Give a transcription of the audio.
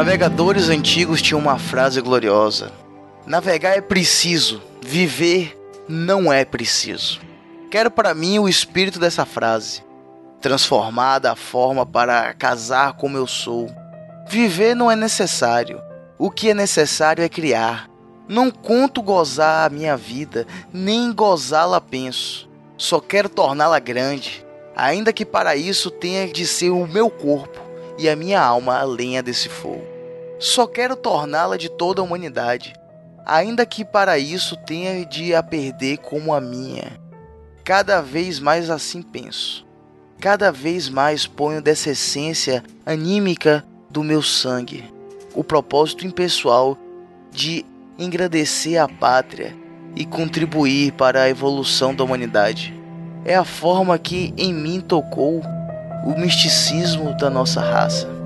Navegadores antigos tinham uma frase gloriosa: Navegar é preciso, viver não é preciso. Quero para mim o espírito dessa frase, transformada a forma para casar como eu sou. Viver não é necessário, o que é necessário é criar. Não conto gozar a minha vida, nem gozá-la penso. Só quero torná-la grande, ainda que para isso tenha de ser o meu corpo e a minha alma a lenha desse fogo. Só quero torná-la de toda a humanidade, ainda que para isso tenha de a perder como a minha. Cada vez mais assim penso. Cada vez mais ponho dessa essência anímica do meu sangue o propósito impessoal de engrandecer a pátria e contribuir para a evolução da humanidade. É a forma que em mim tocou o misticismo da nossa raça.